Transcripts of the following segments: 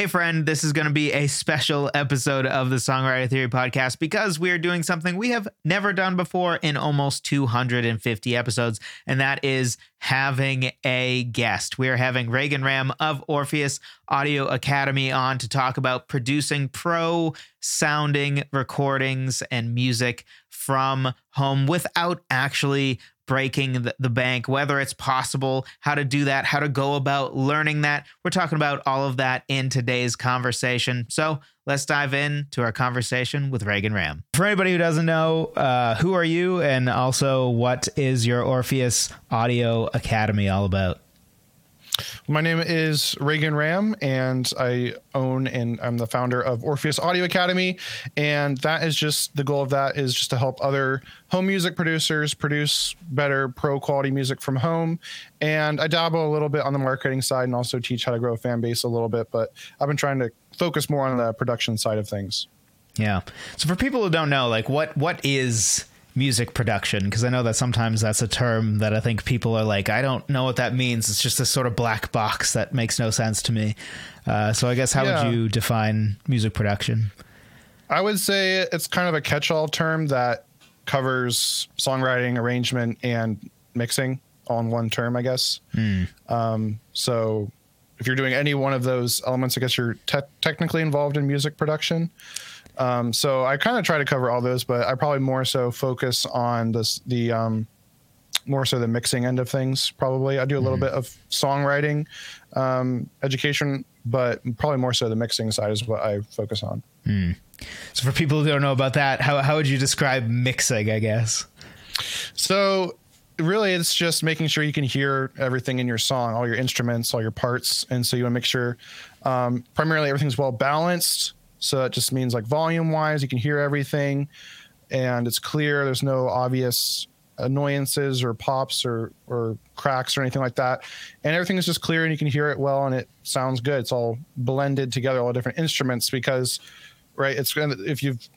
Hey, friend, this is going to be a special episode of the Songwriter Theory podcast because we are doing something we have never done before in almost 250 episodes, and that is having a guest. We are having Reagan Ramm of Orpheus Audio Academy on to talk about producing pro sounding recordings and music from home without actually breaking the, bank, whether it's possible, how to do that, how to go about learning that. We're talking about all of that in today's conversation. So let's dive in to our conversation with Reagan Ramm. For anybody who doesn't know, uh, who are you, and also what is your Orpheus Audio Academy all about? My name is Reagan Ramm, and I own and I'm the founder of Orpheus Audio Academy. And that is just the goal of that is just to help other home music producers produce better pro quality music from home. And I dabble a little bit on the marketing side and also teach how to grow a fan base a little bit. But I've been trying to focus more on the production side of things. Yeah. So for people who don't know, like what what is music production because I know that sometimes that's a term that I think people are like, I don't know what that means. It's just this sort of black box that makes no sense to me. Uh, so I guess how yeah. would you define music production? I would say it's kind of a catch-all term that covers songwriting, arrangement, and mixing all in one term, I guess. Mm. Um, so if you're doing any one of those elements, I guess you're te- technically involved in music production. Um, so I kind of try to cover all those, but I probably more so focus on this the um, more so the mixing end of things. Probably I do a little mm-hmm. bit of songwriting um, education, but probably more so the mixing side is what I focus on. Mm. So for people who don't know about that, how how would you describe mixing? I guess. So really it's just making sure you can hear everything in your song all your instruments all your parts and so you want to make sure um, primarily everything's well balanced so it just means like volume wise, you can hear everything and it's clear. There's no obvious annoyances or pops or, or cracks or anything like that. And everything is just clear and you can hear it well and it sounds good. It's all blended together, all different instruments because, right, it's if you've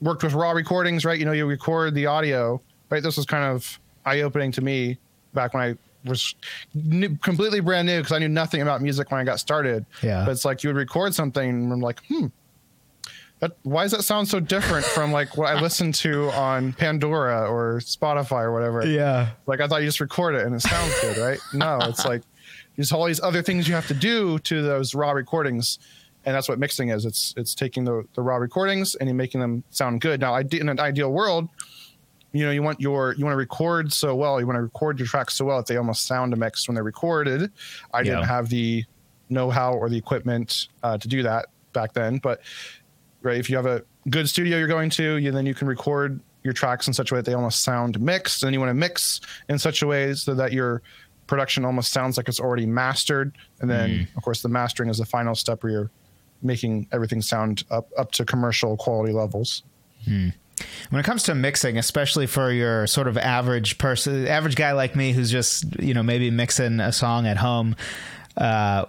worked with raw recordings, right, you know, you record the audio, right? This was kind of eye opening to me back when I was new, completely brand new because I knew nothing about music when I got started. Yeah. But it's like you would record something and I'm like, hmm, that, why does that sound so different from like what I listened to on Pandora or Spotify or whatever? Yeah. Like I thought you just record it and it sounds good, right? No, it's like there's all these other things you have to do to those raw recordings. And that's what mixing is. It's it's taking the, the raw recordings and you're making them sound good. Now, I in an ideal world, you know, you want your you want to record so well, you want to record your tracks so well that they almost sound mixed when they're recorded. I didn't have the know-how or the equipment uh, to do that back then, but right? If you have a good studio you're going to, you then you can record your tracks in such a way that they almost sound mixed, and you want to mix in such a way so that your production almost sounds like it's already mastered. And then, mm. of course, the mastering is the final step where you're making everything sound up up to commercial quality levels. Mm. When it comes to mixing, especially for your sort of average person, average guy like me who's just you know maybe mixing a song at home, uh,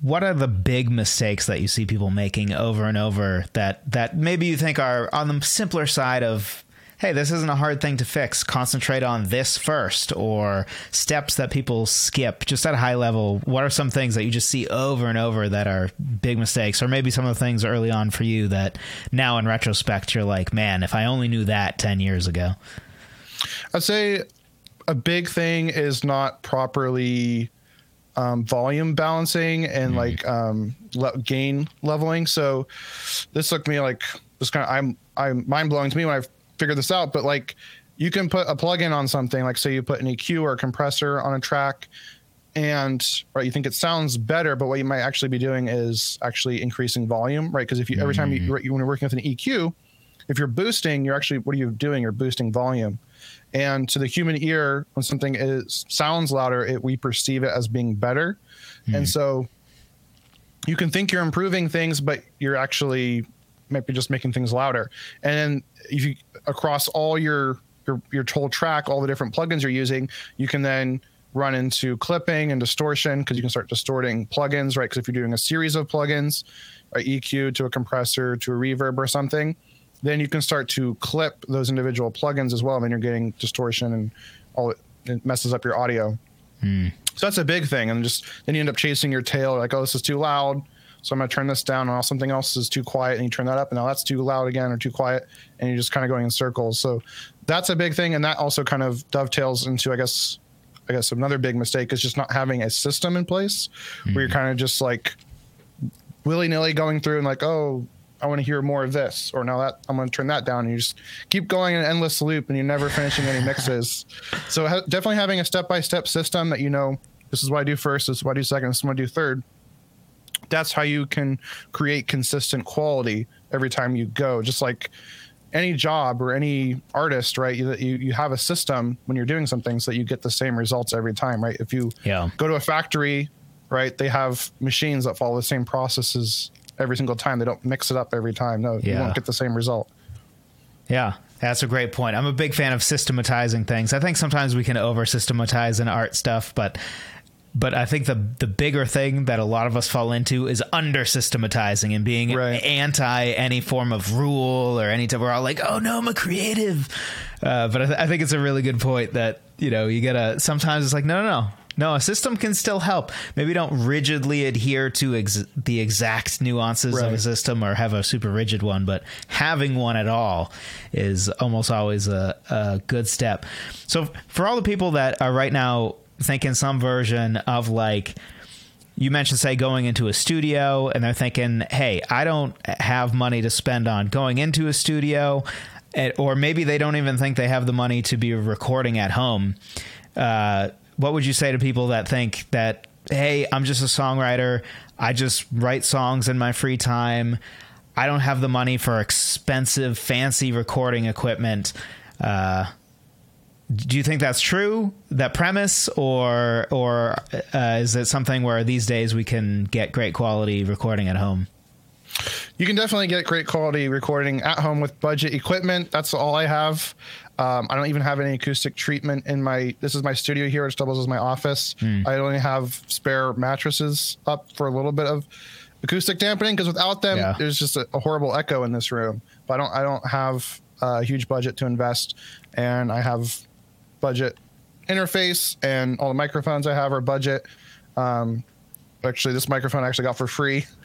what are the big mistakes that you see people making over and over that that maybe you think are on the simpler side of hey this isn't a hard thing to fix. Concentrate on this first or steps that people skip. Just at a high level what are some things that you just see over and over that are big mistakes? Or maybe some of the things early on for you that now in retrospect you're like man if i only knew that 10 years ago. I'd say a big thing is not properly um, volume balancing and mm like um, le- gain leveling. So this took me like this kind of I'm I'm mind blowing to me when I figured this out. But like you can put a plugin on something like say you put an EQ or a compressor on a track and right you think it sounds better but what you might actually be doing is actually increasing volume right because if you every time you, mm. you when you're working with an eq if you're boosting you're actually what are you doing you're boosting volume and to the human ear, when something is sounds louder, it, we perceive it as being better. Mm. And so you can think you're improving things, but you're actually maybe just making things louder. And then if you across all your your your whole track, all the different plugins you're using, you can then run into clipping and distortion because you can start distorting plugins, right? Because if you're doing a series of plugins, right, EQ to a compressor to a reverb or something, then you can start to clip those individual plugins as well. And then you're getting distortion and all it, messes up your audio. Mm. So that's a big thing. And just then you end up chasing your tail like, oh, this is too loud. So I'm going to turn this down. And now something else is too quiet, and you turn that up, and now that's too loud again or too quiet, and you're just kind of going in circles. So that's a big thing, and that also kind of dovetails into, I guess, I guess another big mistake is just not having a system in place mm-hmm. where you're kind of just like willy nilly going through and like, oh, I want to hear more of this, or now that I'm going to turn that down. And you just keep going in an endless loop, and you're never finishing any mixes. so ha- definitely having a step by step system that you know this is what I do first, this is what I do second, this is what I do third. That's how you can create consistent quality every time you go. Just like any job or any artist, right? You, you, you have a system when you're doing something so that you get the same results every time, right? If you yeah. go to a factory, right, they have machines that follow the same processes every single time. They don't mix it up every time. No, yeah. you won't get the same result. Yeah, that's a great point. I'm a big fan of systematizing things. I think sometimes we can over systematize in art stuff, but but I think the the bigger thing that a lot of us fall into is under systematizing and being right. anti any form of rule or any type. We're all like, oh no, I'm a creative. Uh, but I, th- I, think it's a really good point that you know you gotta. Sometimes it's like, no, no, no. No, a system can still help. Maybe don't rigidly adhere to ex- the exact nuances right. of a system or have a super rigid one, but having one at all is almost always a, a good step. So, for all the people that are right now thinking some version of like you mentioned say going into a studio and they're thinking hey i don't have money to spend on going into a studio or maybe they don't even think they have the money to be recording at home uh, what would you say to people that think that hey i'm just a songwriter i just write songs in my free time i don't have the money for expensive fancy recording equipment uh, do you think that's true that premise or or uh, is it something where these days we can get great quality recording at home? You can definitely get great quality recording at home with budget equipment. That's all i have um, i don't even have any acoustic treatment in my this is my studio here which doubles as my office mm. i only have spare mattresses up for a little bit of acoustic dampening because without them yeah. there's just a, a horrible echo in this room but i don't i don't have a huge budget to invest and i have budget interface, and all the microphones I have are budget. Um, actually, this microphone I actually got for free.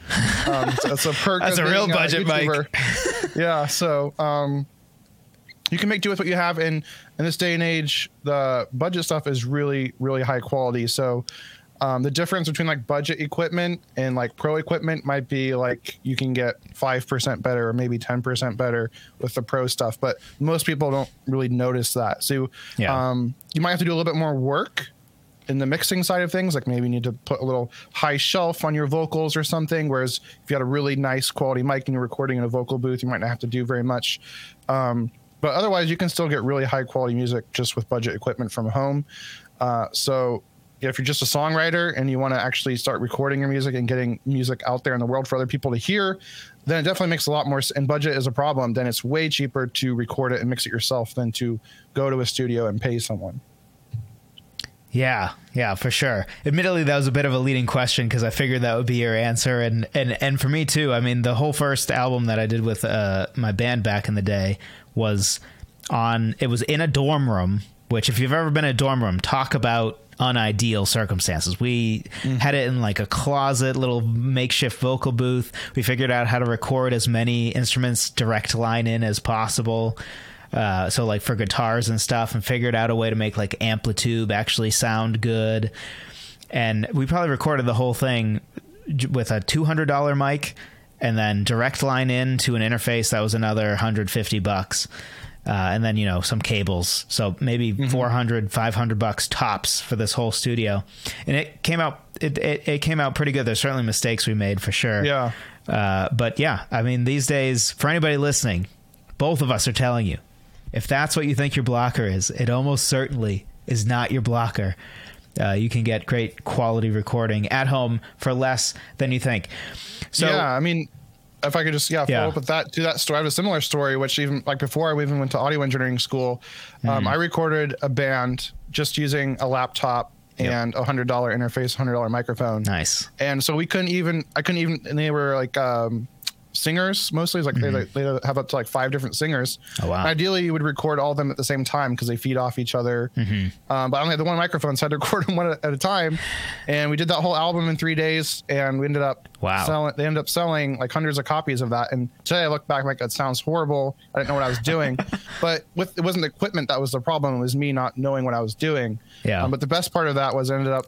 Um, so it's a perk. That's a real budget mic. yeah, so um, you can make do with what you have, and in this day and age, the budget stuff is really, really high quality. So um, the difference between like budget equipment and like pro equipment might be like you can get 5% better or maybe 10% better with the pro stuff, but most people don't really notice that. So yeah. um, you might have to do a little bit more work in the mixing side of things. Like maybe you need to put a little high shelf on your vocals or something. Whereas if you had a really nice quality mic and you're recording in a vocal booth, you might not have to do very much. Um, but otherwise, you can still get really high quality music just with budget equipment from home. Uh, so if you're just a songwriter and you want to actually start recording your music and getting music out there in the world for other people to hear, then it definitely makes a lot more. And budget is a problem. Then it's way cheaper to record it and mix it yourself than to go to a studio and pay someone. Yeah, yeah, for sure. Admittedly, that was a bit of a leading question because I figured that would be your answer, and and and for me too. I mean, the whole first album that I did with uh, my band back in the day was on. It was in a dorm room. Which, if you've ever been in a dorm room, talk about unideal circumstances. We mm. had it in like a closet, little makeshift vocal booth. We figured out how to record as many instruments direct line in as possible. Uh, so like for guitars and stuff, and figured out a way to make like amplitude actually sound good. And we probably recorded the whole thing with a two hundred dollar mic, and then direct line in to an interface that was another hundred fifty bucks. Uh, and then you know some cables. So maybe mm-hmm. 400 500 bucks tops for this whole studio. And it came out it, it, it, came out pretty good. There's certainly mistakes we made for sure. Yeah. Uh, but yeah i mean these days for anybody listening both of us are telling you if that's what you think your blocker is it almost certainly is not your blocker. Uh, you can get great quality recording at home for less than you think so yeah i mean if I could just yeah follow yeah. up with that to that story. I have a similar story, which even like before I even went to audio engineering school, mm. um, I recorded a band just using a laptop yep. and a hundred dollar interface, hundred dollar microphone. Nice. And so we couldn't even I couldn't even and they were like um, singers mostly. It's like they, they have up to like five different singers. Mm-hmm. Oh, wow. Ideally, you would record all of them at the same time because they feed off each other. Mm-hmm. Um, but I only had the one microphone, so I had to record them one at, a time. And we did that whole album in three days, and we ended up Wow. selling. They ended up selling like hundreds of copies of that. And today I look back like that sounds horrible. I didn't know what I was doing, but with it wasn't the equipment that was the problem. It was me not knowing what I was doing. Yeah. Um, but the best part of that was I ended up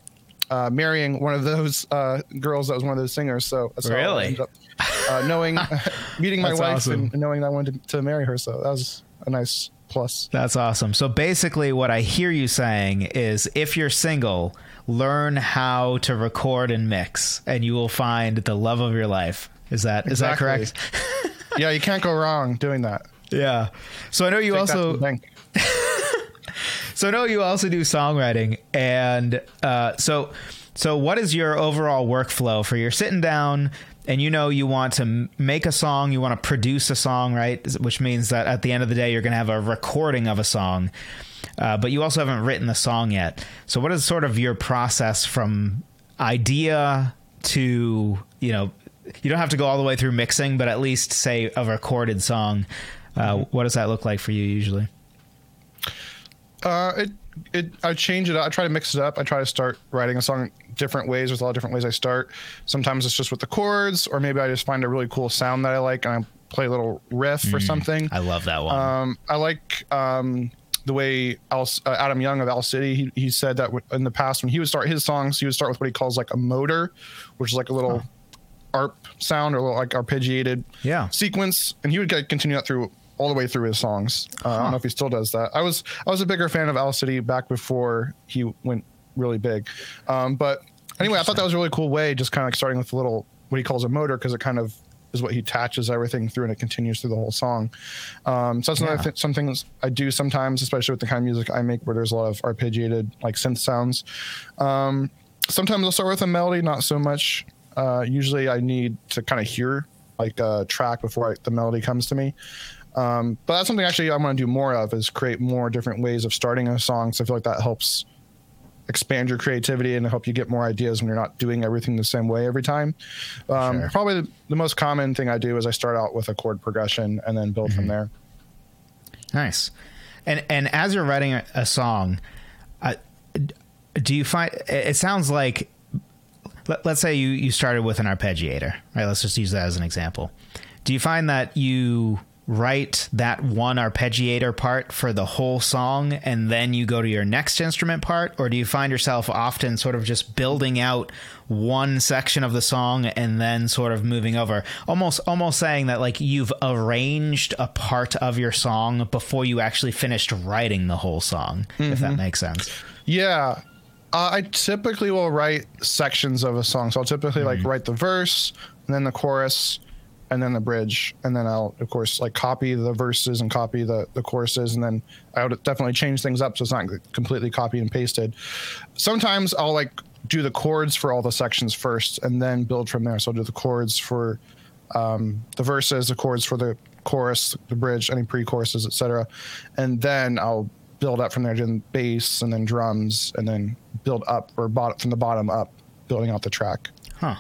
uh, marrying one of those uh, girls that was one of those singers. So that's how I Really? up, uh, knowing, meeting my That's wife awesome. and knowing that I wanted to, to marry her. So that was a nice plus. That's awesome. So basically, what I hear you saying is if you're single, learn how to record and mix, and you will find the love of your life. Is that is that Exactly. correct? yeah, you can't go wrong doing that. yeah. So I know you Take also. So I know you also do songwriting, and uh, so so what is your overall workflow for you're sitting down and you know you want to make a song, you want to produce a song, right? Which means that at the end of the day you're going to have a recording of a song, uh, but you also haven't written the song yet. So what is sort of your process from idea to you know you don't have to go all the way through mixing, but at least say a recorded song. Uh, what does that look like for you usually? Uh, it it I change it. up. I try to mix it up. I try to start writing a song different ways. There's a lot of different ways I start. Sometimes it's just with the chords, or maybe I just find a really cool sound that I like and I play a little riff or something. I love that one. Um, I like um, the way Al, uh, Adam Young of Owl City. He, he said that in the past when he would start his songs, he would start with what he calls like a motor, which is like a little arp sound or a little like arpeggiated Yeah. sequence, and he would continue that through all the way through his songs. Uh, I don't know if he still does that. I was I was a bigger fan of Owl City back before he went really big, um, but anyway, I thought that was a really cool way, just kind of like starting with a little what he calls a motor because it kind of is what he attaches everything through and it continues through the whole song. Um, so that's another Yeah. th- some things I do sometimes, especially with the kind of music I make where there's a lot of arpeggiated like synth sounds. Um, sometimes I'll start with a melody, not so much. Uh, usually I need to kind of hear like a track before I, the melody comes to me. Um, but that's something actually I want to do more of is create more different ways of starting a song. So I feel like that helps expand your creativity and help you get more ideas when you're not doing everything the same way every time. Um, Sure. Probably the, the most common thing I do is I start out with a chord progression and then build from there. Nice. And and as you're writing a, a song, uh, do you find it sounds like let, let's say you you started with an arpeggiator, right? Let's just use that as an example. Do you find that you write that one arpeggiator part for the whole song and then you go to your next instrument part? Or do you find yourself often sort of just building out one section of the song and then sort of moving over? Almost almost saying that like you've arranged a part of your song before you actually finished writing the whole song if that makes sense. Yeah. Uh, I typically will write sections of a song. So I'll typically like write the verse and then the chorus and then the bridge. And then I'll, of course, like copy the verses and copy the, the choruses. And then I would definitely change things up so it's not completely copied and pasted. Sometimes I'll like do the chords for all the sections first and then build from there. So I'll do the chords for um, the verses, the chords for the chorus, the bridge, any pre-choruses, etc. And then I'll build up from there, doing bass and then drums, and then build up or bottom from the bottom up, building out the track. Huh.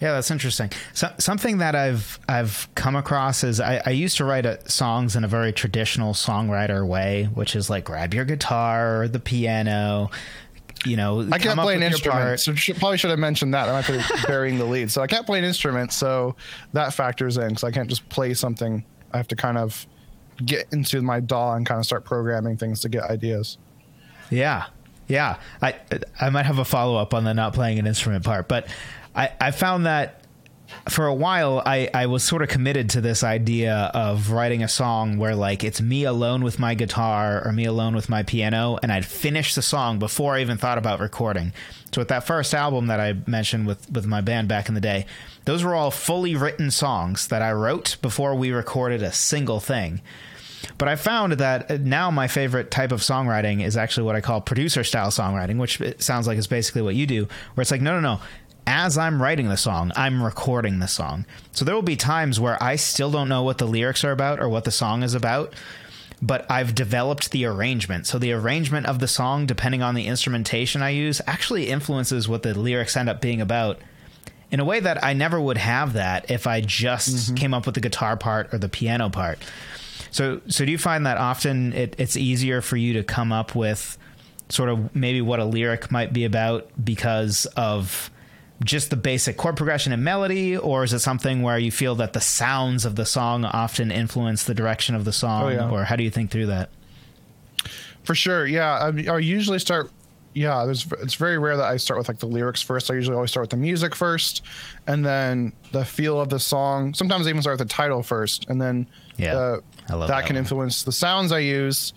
Yeah, that's interesting. So, something that I've I've come across is I, I used to write uh songs in a very traditional songwriter way, which is like grab your guitar or the piano, you know. I can't play an instrument, so should, probably should have mentioned that. I might be burying the lead. So I can't play an instrument, so that factors in because I can't just play something. I have to kind of get into my DAW and kind of start programming things to get ideas. Yeah, yeah. I I might have a follow up on the not playing an instrument part, but I I found that for a while I I was sort of committed to this idea of writing a song where like it's me alone with my guitar or me alone with my piano, and I'd finish the song before I even thought about recording. So with that first album that I mentioned with with my band back in the day, those were all fully written songs that I wrote before we recorded a single thing. But I found that uh, now my favorite type of songwriting is actually what I call producer style songwriting, which it sounds like is basically what you do, where it's like, no, no, no. As I'm writing the song, I'm recording the song. So there will be times where I still don't know what the lyrics are about or what the song is about, but I've developed the arrangement. So the arrangement of the song, depending on the instrumentation I use, actually influences what the lyrics end up being about. in a way that I never would have that if I just mm-hmm. came up with the guitar part or the piano part. So, so do you find that often it, it's easier for you to come up with sort of maybe what a lyric might be about because of just the basic chord progression and melody, or is it something where you feel that the sounds of the song often influence the direction of the song, oh, yeah. or how do you think through that? For sure, yeah. I, I usually start. Yeah, there's. It's very rare that I start with like the lyrics first. I usually always start with the music first, and then the feel of the song. Sometimes I even start with the title first, and then yeah, the, that, that, can one. influence the sounds I use.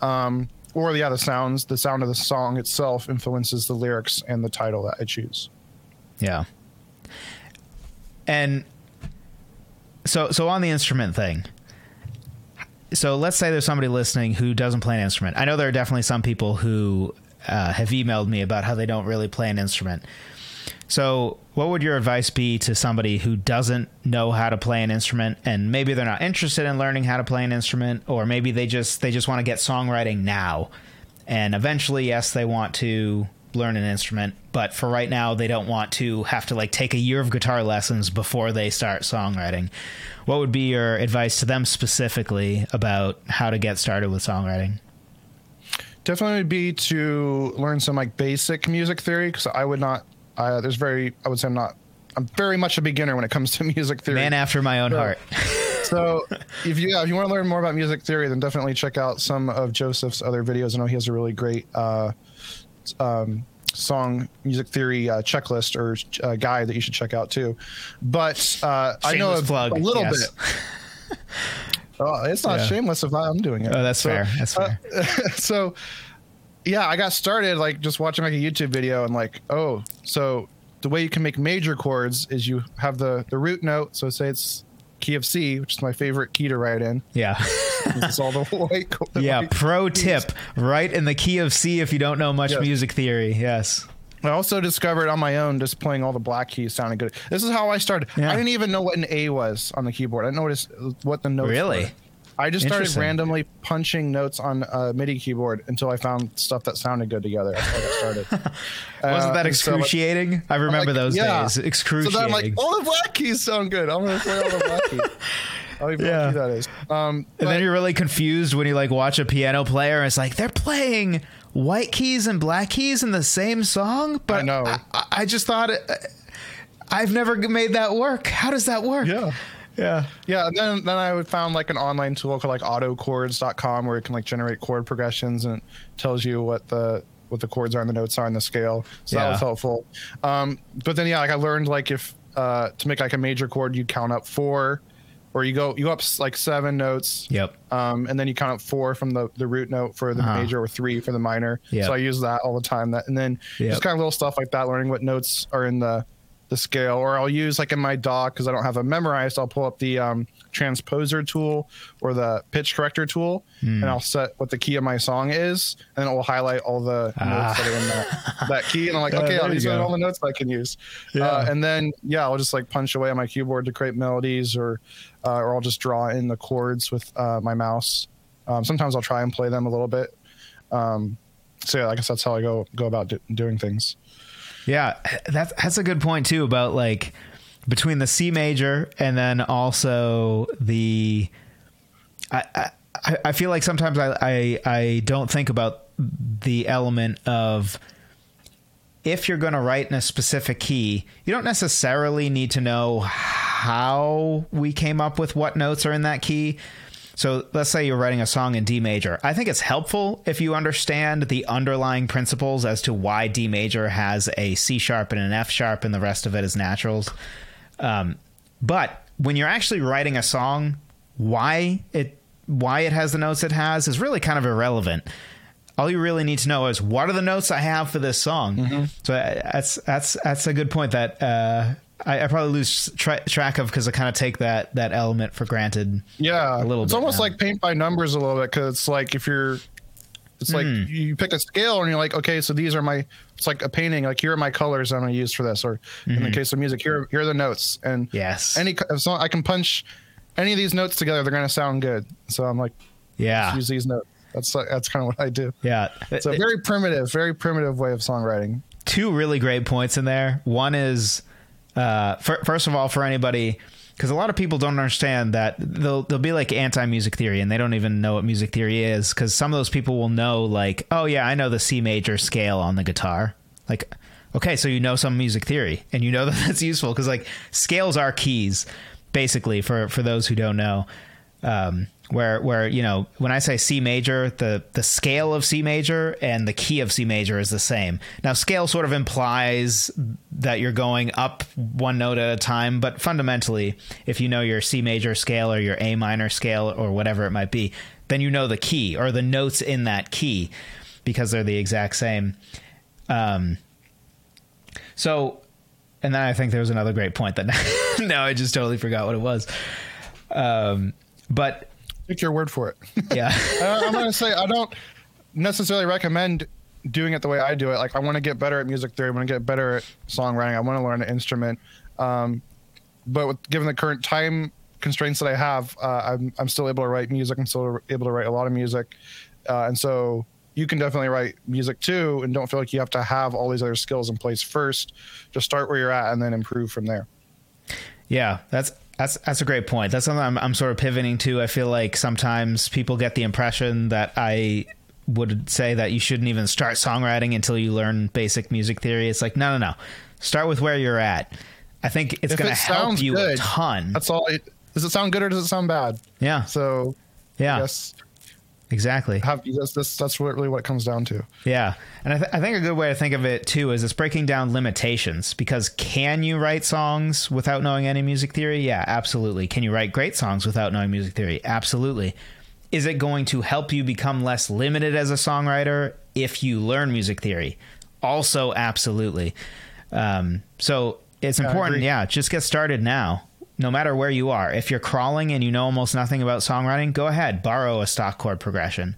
Um, or yeah, the sounds, the sound of the song itself influences the lyrics and the title that I choose. Yeah. And so so on the instrument thing. So let's say there's somebody listening who doesn't play an instrument. I know there are definitely some people who uh, have emailed me about how they don't really play an instrument. So, what would your advice be to somebody who doesn't know how to play an instrument and maybe they're not interested in learning how to play an instrument or maybe they just they just want to get songwriting now and eventually yes they want to learn an instrument, but for right now, they don't want to have to like take a year of guitar lessons before they start songwriting. What would be your advice to them specifically about how to get started with songwriting? Definitely would be to learn some like basic music theory because I would not. Uh, there's very. I would say I'm not. I'm very much a beginner when it comes to music theory. Man after my own so, heart. so if you if you want to learn more about music theory, then definitely check out some of Joseph's other videos. I know he has a really great uh, um, song music theory uh, checklist or uh, guide that you should check out too. But uh, I know a, plug, a little yes. bit. oh, it's not yeah. shameless if I'm doing it. Oh, that's so, fair. That's uh, fair. so, yeah, I got started like just watching like a YouTube video and like, oh, so the way you can make major chords is you have the the root note. So say it's key of C, which is my favorite key to write in. Yeah. it's all the white. yeah. White pro keys. tip: write in the key of C if you don't know much yes. music theory. Yes. I also discovered on my own just playing all the black keys sounded good. This is how I started. Yeah. I didn't even know what an A was on the keyboard. I noticed what the notes really. Were. I just started randomly punching notes on a MIDI keyboard until I found stuff that sounded good together. That's how I started. Wasn't that excruciating? So like, I remember like, those yeah. days. Excruciating. So then I'm like, all the black keys sound good. I'm gonna play all the black keys. How yeah. that is. Um, and then you're really confused when you like watch a piano player and it's like they're playing white keys and black keys in the same song. But I know. I, I just thought it, I've never made that work. How does that work? Yeah yeah yeah and then then i would found like an online tool called like autochords.com where it can like generate chord progressions and it tells you what the what the chords are and the notes are on the scale so yeah. that was helpful um but then yeah like i learned like if uh to make like a major chord you count up four or you go you go up like seven notes yep um and then you count up four from the the root note for the uh-huh. major or three for the minor yep. so i use that all the time that and then yep. just kind of little stuff like that learning what notes are in the the scale, or I'll use like in my DAW because I don't have it memorized. I'll pull up the um, transposer tool or the pitch corrector tool, mm. and I'll set what the key of my song is, and it will highlight all the ah. notes that are in that, that key. And I'm like, okay, these are all the notes I can use. Yeah. Uh, and then yeah, I'll just like punch away on my keyboard to create melodies, or uh, or I'll just draw in the chords with uh, my mouse. Um, sometimes I'll try and play them a little bit. Um, so yeah, I guess that's how I go go about do, doing things. Yeah, that's that's a good point too about like between the C major and then also the I I, I feel like sometimes I, I I don't think about the element of if you're going to write in a specific key, you don't necessarily need to know how we came up with what notes are in that key. So let's say you're writing a song in D major. I think it's helpful if you understand the underlying principles as to why D major has a C sharp and an F sharp and the rest of it is naturals. Um, but when you're actually writing a song, why it why it has the notes it has is really kind of irrelevant. All you really need to know is what are the notes I have for this song. Mm-hmm. So uh, that's that's that's a good point that uh, I, I probably lose tra- track of because I kind of take that that element for granted. Yeah, a little. It's almost now. like paint by numbers a little bit because it's like if you're, it's like mm. you pick a scale and you're like, okay, so these are my. It's like a painting. Like here are my colors I'm going to use for this, or mm-hmm. in the mm-hmm. case of music, here here are the notes. And yes, any so I can punch any of these notes together, they're going to sound good. So I'm like, yeah, use these notes. That's that's kind of what I do. Yeah, it's a very primitive, very primitive way of songwriting. Two really great points in there. One is uh, for, first of all, for anybody, because a lot of people don't understand that they'll they'll be like anti music theory and they don't even know what music theory is. Because some of those people will know like, oh yeah, I know the C major scale on the guitar. Like, okay, so you know some music theory and you know that that's useful because like scales are keys, basically for for those who don't know. Um, where where you know when I say C major, the the scale of C major and the key of C major is the same. Now scale sort of implies that you're going up one note at a time, but fundamentally, if you know your C major scale or your A minor scale or whatever it might be, then you know the key or the notes in that key because they're the exact same. Um, so, and then I think there was another great point that now I just totally forgot what it was. Um, but Take your word for it. Yeah. I'm going to say I don't necessarily recommend doing it the way I do it. Like I want to get better at music theory. I want to get better at songwriting. I want to learn an instrument. Um, but with, given the current time constraints that I have, uh, I'm, I'm still able to write music. I'm still able to write a lot of music. Uh, and so you can definitely write music too and don't feel like you have to have all these other skills in place first. Just start where you're at and then improve from there. Yeah, that's that's that's a great point. That's something I'm, I'm sort of pivoting to. I feel like sometimes people get the impression that I would say that you shouldn't even start songwriting until you learn basic music theory. It's like no, no, no. Start with where you're at. I think it's going to help you good, a ton. That's all. It, does it sound good or does it sound bad? Yeah. So yeah. Yes exactly. Have that's that's, that's really what it comes down to. Yeah, and I, th- I think a good way to think of it too is it's breaking down limitations. Because can you write songs without knowing any music theory? Yeah, absolutely. Can you write great songs without knowing music theory? Absolutely. Is it going to help you become less limited as a songwriter if you learn music theory? Also, absolutely. Um, so it's important. Yeah, just get started now no matter where you are. If you're crawling and you know almost nothing about songwriting, go ahead, borrow a stock chord progression.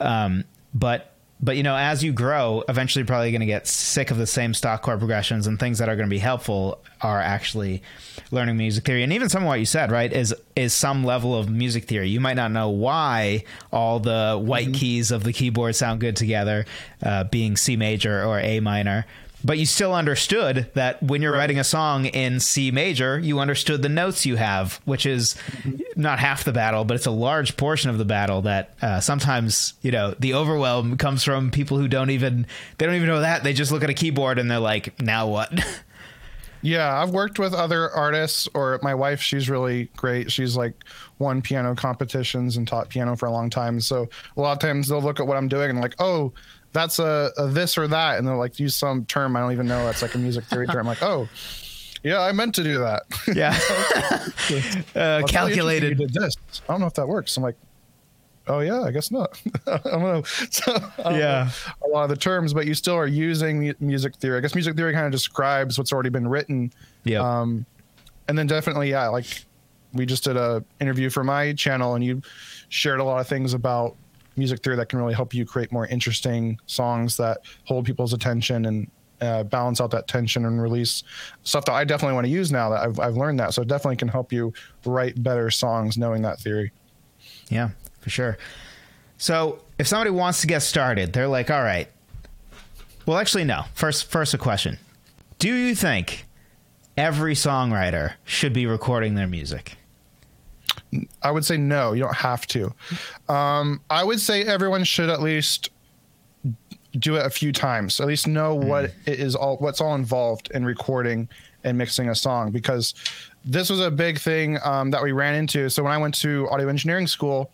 Um, but but you know, as you grow, eventually you're probably going to get sick of the same stock chord progressions and things that are going to be helpful are actually learning music theory. And even some of what you said, right, is is some level of music theory. You might not know why all the white mm-hmm. keys of the keyboard sound good together, uh, being C major or A minor, but you still understood that when you're right. writing a song in C major, you understood the notes you have, which is not half the battle, but it's a large portion of the battle. That uh, sometimes you know the overwhelm comes from people who don't even they don't even know that they just look at a keyboard and they're like, now what? Yeah, I've worked with other artists, or my wife, she's really great. She's like won piano competitions and taught piano for a long time. So a lot of times they'll look at what I'm doing and like, oh, that's a, a this or that, and they'll like use some term I don't even know. That's like a music theory term. I'm like, oh, yeah, I meant to do that. Yeah, uh, calculated. Did this. I don't know if that works. I'm like, oh yeah, I guess not. I don't know. So, I yeah, a lot of the terms, but you still are using music theory. I guess music theory kind of describes what's already been written. Yeah. Um, and then definitely, yeah, like we just did a interview for my channel, and you shared a lot of things about music theory that can really help you create more interesting songs that hold people's attention and uh, balance out that tension and release stuff that I definitely want to use now that I've, I've learned that. So it definitely can help you write better songs knowing that theory. Yeah, for sure. So if somebody wants to get started, they're like, all right. Well, actually, no. First, first a question. Do you think every songwriter should be recording their music? I would say no, you don't have to. Um, I would say everyone should at least do it a few times. At least know mm. what it is all what's all involved in recording and mixing a song because this was a big thing um, that we ran into. So when I went to audio engineering school,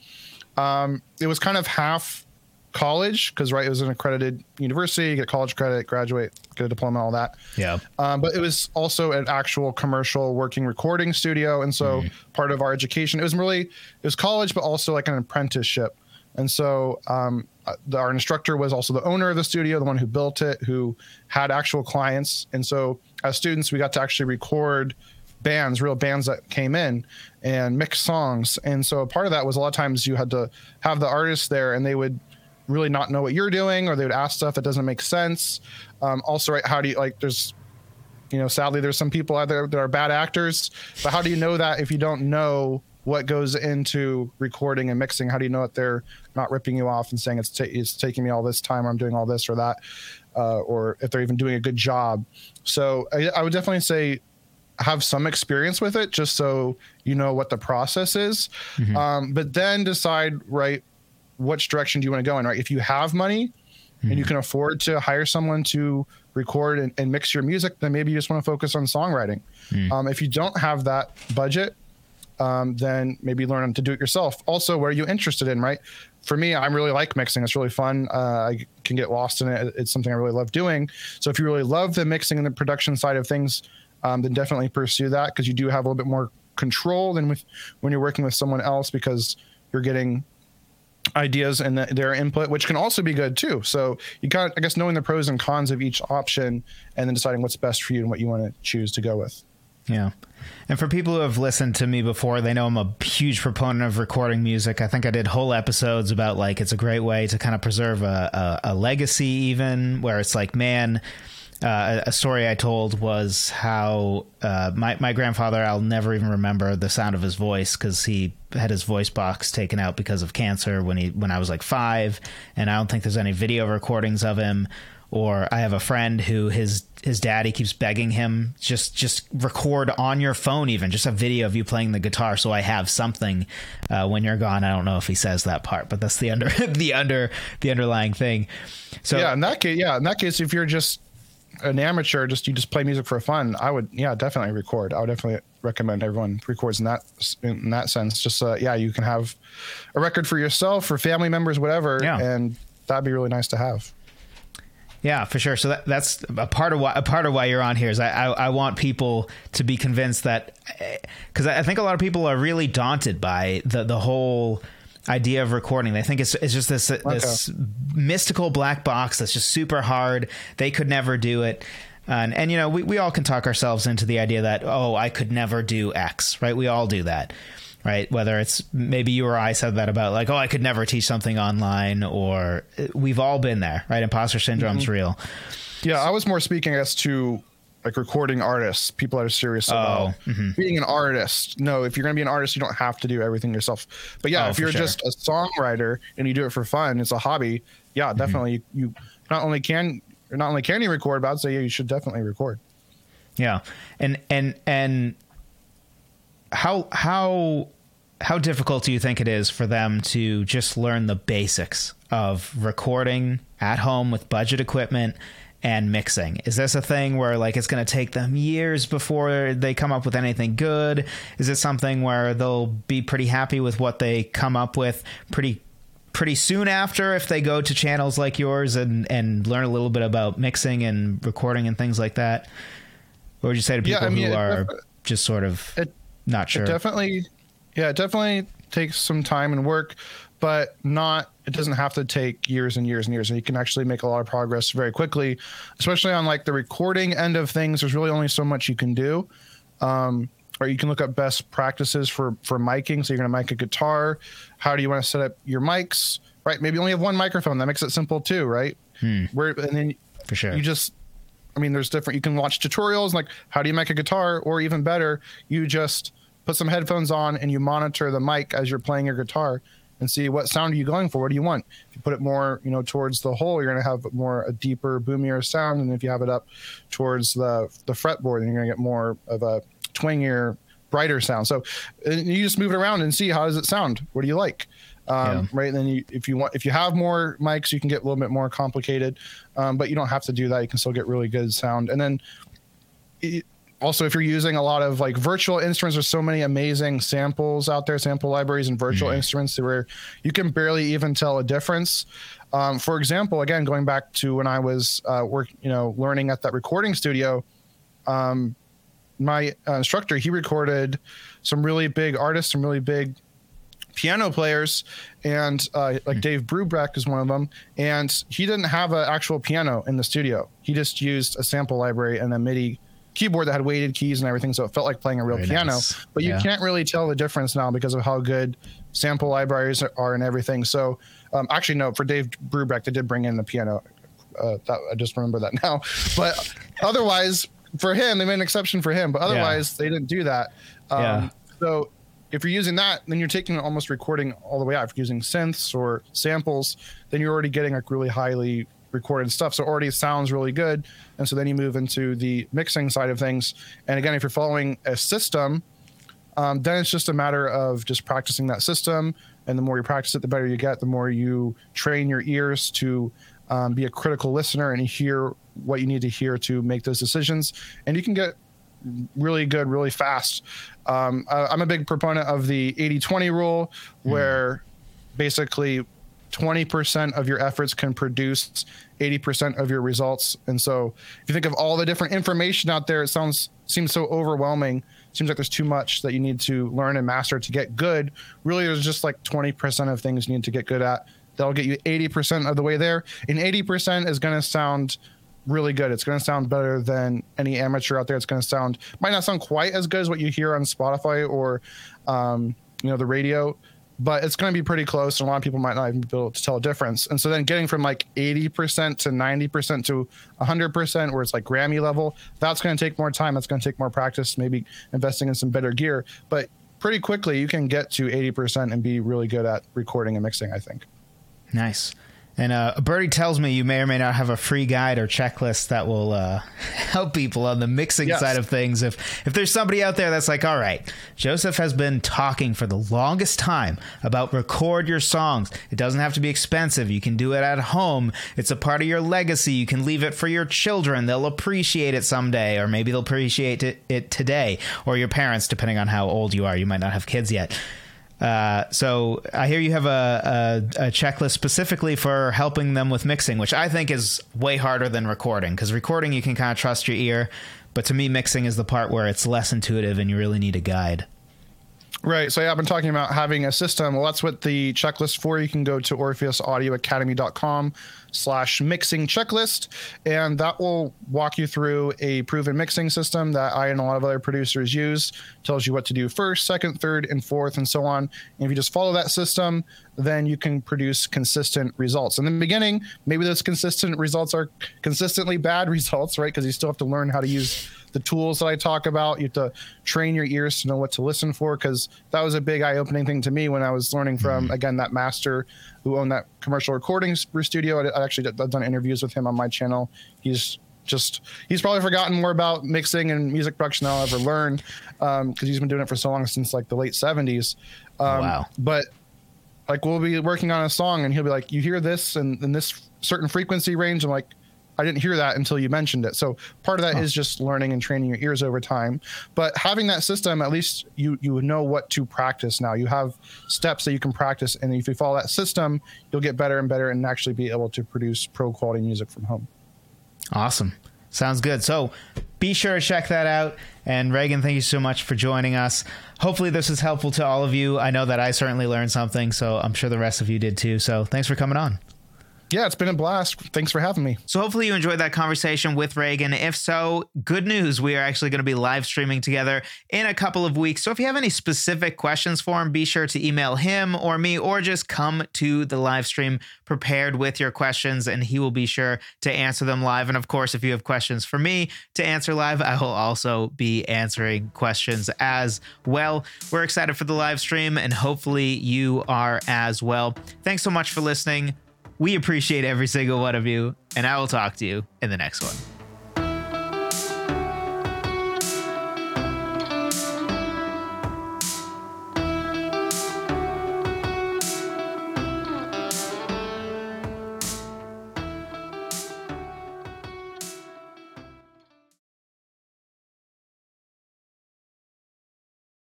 um, it was kind of half college because right it was an accredited university you get college credit graduate get a diploma all that. Yeah. Um, but it was also an actual commercial working recording studio. And so mm. part of our education it was really it was college but also like an apprenticeship. And so um, uh, the, our instructor was also the owner of the studio the one who built it who had actual clients. And so as students we got to actually record bands, real bands that came in and mix songs. And so a part of that was a lot of times you had to have the artists there and they would really not know what you're doing or they would ask stuff that doesn't make sense um, also right how do you like there's you know sadly there's some people out there that are bad actors but how do you know that if you don't know what goes into recording and mixing how do you know that they're not ripping you off and saying it's, ta- it's taking me all this time or i'm doing all this or that uh, or if they're even doing a good job so I, I would definitely say have some experience with it just so you know what the process is. Mm-hmm. Um, but then decide, right, which direction do you want to go in, right? If you have money mm-hmm. and you mm-hmm. can afford to hire someone to record and, and, mix your music, then maybe you just want to focus on songwriting. Mm. Um, if you don't have that budget, um, then maybe learn to do it yourself. Also, what are you interested in, right? For me, I really like mixing. It's really fun. Uh, I can get lost in it. It's something I really love doing. So if you really love the mixing and the production side of things, um, then definitely pursue that because you do have a little bit more control than with when you're working with someone else because you're getting ideas and the, their input, which can also be good too. So you got, I guess, knowing the pros and cons of each option and then deciding what's best for you and what you want to choose to go with. Yeah. And for people who have listened to me before, they know I'm a huge proponent of recording music. I think I did whole episodes about like it's a great way to kind of preserve a, a, a legacy, even where it's like, man, uh, a story I told was how uh, my my grandfather I'll never even remember the sound of his voice because he had his voice box taken out because of cancer when he when I was like five, and I don't think there's any video recordings of him. Or I have a friend who his his daddy keeps begging him just just record on your phone even just a video of you playing the guitar so I have something uh, when you're gone. I don't know if he says that part, but that's the under the under the underlying thing. So yeah, in that case, yeah, in that case, if you're just an amateur, just you just play music for fun, I would yeah definitely record. I would definitely recommend everyone records in that in that sense. Just uh, yeah, you can have a record for yourself, for family members, whatever, yeah. and that'd be really nice to have. Yeah, for sure. So that, that's a part of why a part of why you're on here is I, I, I want people to be convinced that because I think a lot of people are really daunted by the the whole idea of recording. They think it's it's just this okay. this mystical black box that's just super hard. They could never do it. And, and you know we, we all can talk ourselves into the idea that oh I could never do X right we all do that right whether it's maybe you or I said that about like oh I could never teach something online or we've all been there right imposter syndrome's mm-hmm. real yeah I was more speaking as to like recording artists, people that are serious oh, about mm-hmm. being an artist. No, if you're going to be an artist, you don't have to do everything yourself. But yeah, oh, if you're sure. just a songwriter and you do it for fun, it's a hobby. Yeah, mm-hmm. definitely. You, you, not only can not only can you record, but I'd say yeah, you should definitely record. Yeah, and and and how how how difficult do you think it is for them to just learn the basics of recording at home with budget equipment and mixing? Is this a thing where like it's going to take them years before they come up with anything good? Is it something where they'll be pretty happy with what they come up with pretty pretty soon after if they go to channels like yours and and learn a little bit about mixing and recording and things like that? What would you say to people yeah, I mean, who are just sort of it, not sure? definitely, yeah, it definitely takes some time and work but not it doesn't have to take years and years and years. And you can actually make a lot of progress very quickly especially on like the recording end of things. There's really only so much you can do. Um, or you can look up best practices for for miking. So you're going to mic a guitar. How do you want to set up your mics? Right maybe you only have one microphone. That makes it simple too right? Hmm. where and then for sure. you just i mean there's different you can watch tutorials like how do you make a guitar? Or even better you just put some headphones on and you monitor the mic as you're playing your guitar and see what sound are you going for. What do you want? If you put it more, you know, towards the hole, you're going to have more a deeper, boomier sound, and if you have it up towards the the fretboard, then you're going to get more of a twangier, brighter sound. So you just move it around and see how does it sound. What do you like? Um, yeah. Right. And then you, if you want, if you have more mics, you can get a little bit more complicated, um, but you don't have to do that. You can still get really good sound. And then it, also if you're using a lot of like virtual instruments there's so many amazing samples out there sample libraries and virtual mm-hmm. instruments where you can barely even tell a difference um, for example again going back to when i was uh, work you know learning at that recording studio um, my uh, instructor he recorded some really big artists some really big piano players and uh, like mm. dave brubeck is one of them and he didn't have an actual piano in the studio he just used a sample library and a midi keyboard that had weighted keys and everything, so it felt like playing a real Very piano. Nice. But you yeah. can't really tell the difference now because of how good sample libraries are and everything. So um, actually, no, for Dave Brubeck, they did bring in the piano. Uh, that, I just remember that now. But otherwise, for him, they made an exception for him. But otherwise, yeah. they didn't do that. Um, yeah. So if you're using that, then you're taking almost recording all the way out. If you're using synths or samples, then you're already getting like really highly recorded stuff. So already sounds really good. And so then you move into the mixing side of things. And again, if you're following a system, um, then it's just a matter of just practicing that system. And the more you practice it, the better you get. The more you train your ears to um, be a critical listener and hear what you need to hear to make those decisions. And you can get really good really fast. Um, I'm a big proponent of the 80 20 rule, where mm. basically 20% of your efforts can produce 80% of your results. And so if you think of all the different information out there, it sounds seems so overwhelming. Seems like there's too much that you need to learn and master to get good. Really, there's just like 20% of things you need to get good at. That'll get you 80% of the way there. And 80% is going to sound really good. It's going to sound better than any amateur out there. It's going to sound might not sound quite as good as what you hear on Spotify or um, you know the radio, but it's going to be pretty close, and a lot of people might not even be able to tell a difference. And so then getting from like 80% to 90% to 100%, where it's like Grammy level, that's going to take more time. That's going to take more practice, maybe investing in some better gear. But pretty quickly, you can get to 80% and be really good at recording and mixing, I think. Nice. And uh, Birdie tells me you may or may not have a free guide or checklist that will uh, help people on the mixing yes. side of things. If if there's somebody out there that's like, all right, Joseph has been talking for the longest time about record your songs. It doesn't have to be expensive. You can do it at home. It's a part of your legacy. You can leave it for your children. They'll appreciate it someday, or maybe they'll appreciate it, it today, or your parents, depending on how old you are. You might not have kids yet. Uh, so I hear you have a, a, a, checklist specifically for helping them with mixing, which I think is way harder than recording because recording you can kind of trust your ear, but to me mixing is the part where it's less intuitive and you really need a guide. Right. So yeah, I've been talking about having a system. Well, that's what the checklist for. You can go to orpheusaudioacademy.com slash mixing checklist, and that will walk you through a proven mixing system that I and a lot of other producers use. Tells you what to do first, second, third, and fourth, and so on. And if you just follow that system, then you can produce consistent results. In the beginning, maybe those consistent results are consistently bad results, right? Because you still have to learn how to use the tools that I talk about. You have to train your ears to know what to listen for because that was a big eye opening thing to me when I was learning from, mm-hmm. again, that master who owned that commercial recording studio. I, actually I've done interviews with him on my channel. He's just he's probably forgotten more about mixing and music production than I'll ever learn because um, he's been doing it for so long since like the late 70s. Um, wow. But like we'll be working on a song and he'll be like, you hear this and in this certain frequency range. I'm like, I didn't hear that until you mentioned it. So part of that is just learning and training your ears over time. But having that system, at least you you know what to practice now. You have steps that you can practice, and if you follow that system, you'll get better and better, and actually be able to produce pro quality music from home. Awesome. Sounds good. So be sure to check that out. And Reagan, thank you so much for joining us. Hopefully, this is helpful to all of you. I know that I certainly learned something, so I'm sure the rest of you did too. So thanks for coming on. Yeah, it's been a blast. Thanks for having me. So, hopefully, you enjoyed that conversation with Reagan. If so, good news. We are actually going to be live streaming together in a couple of weeks. So, if you have any specific questions for him, be sure to email him or me, or just come to the live stream prepared with your questions, and he will be sure to answer them live. And of course, if you have questions for me to answer live, I will also be answering questions as well. We're excited for the live stream, and hopefully, you are as well. Thanks so much for listening. We appreciate every single one of you, and I will talk to you in the next one.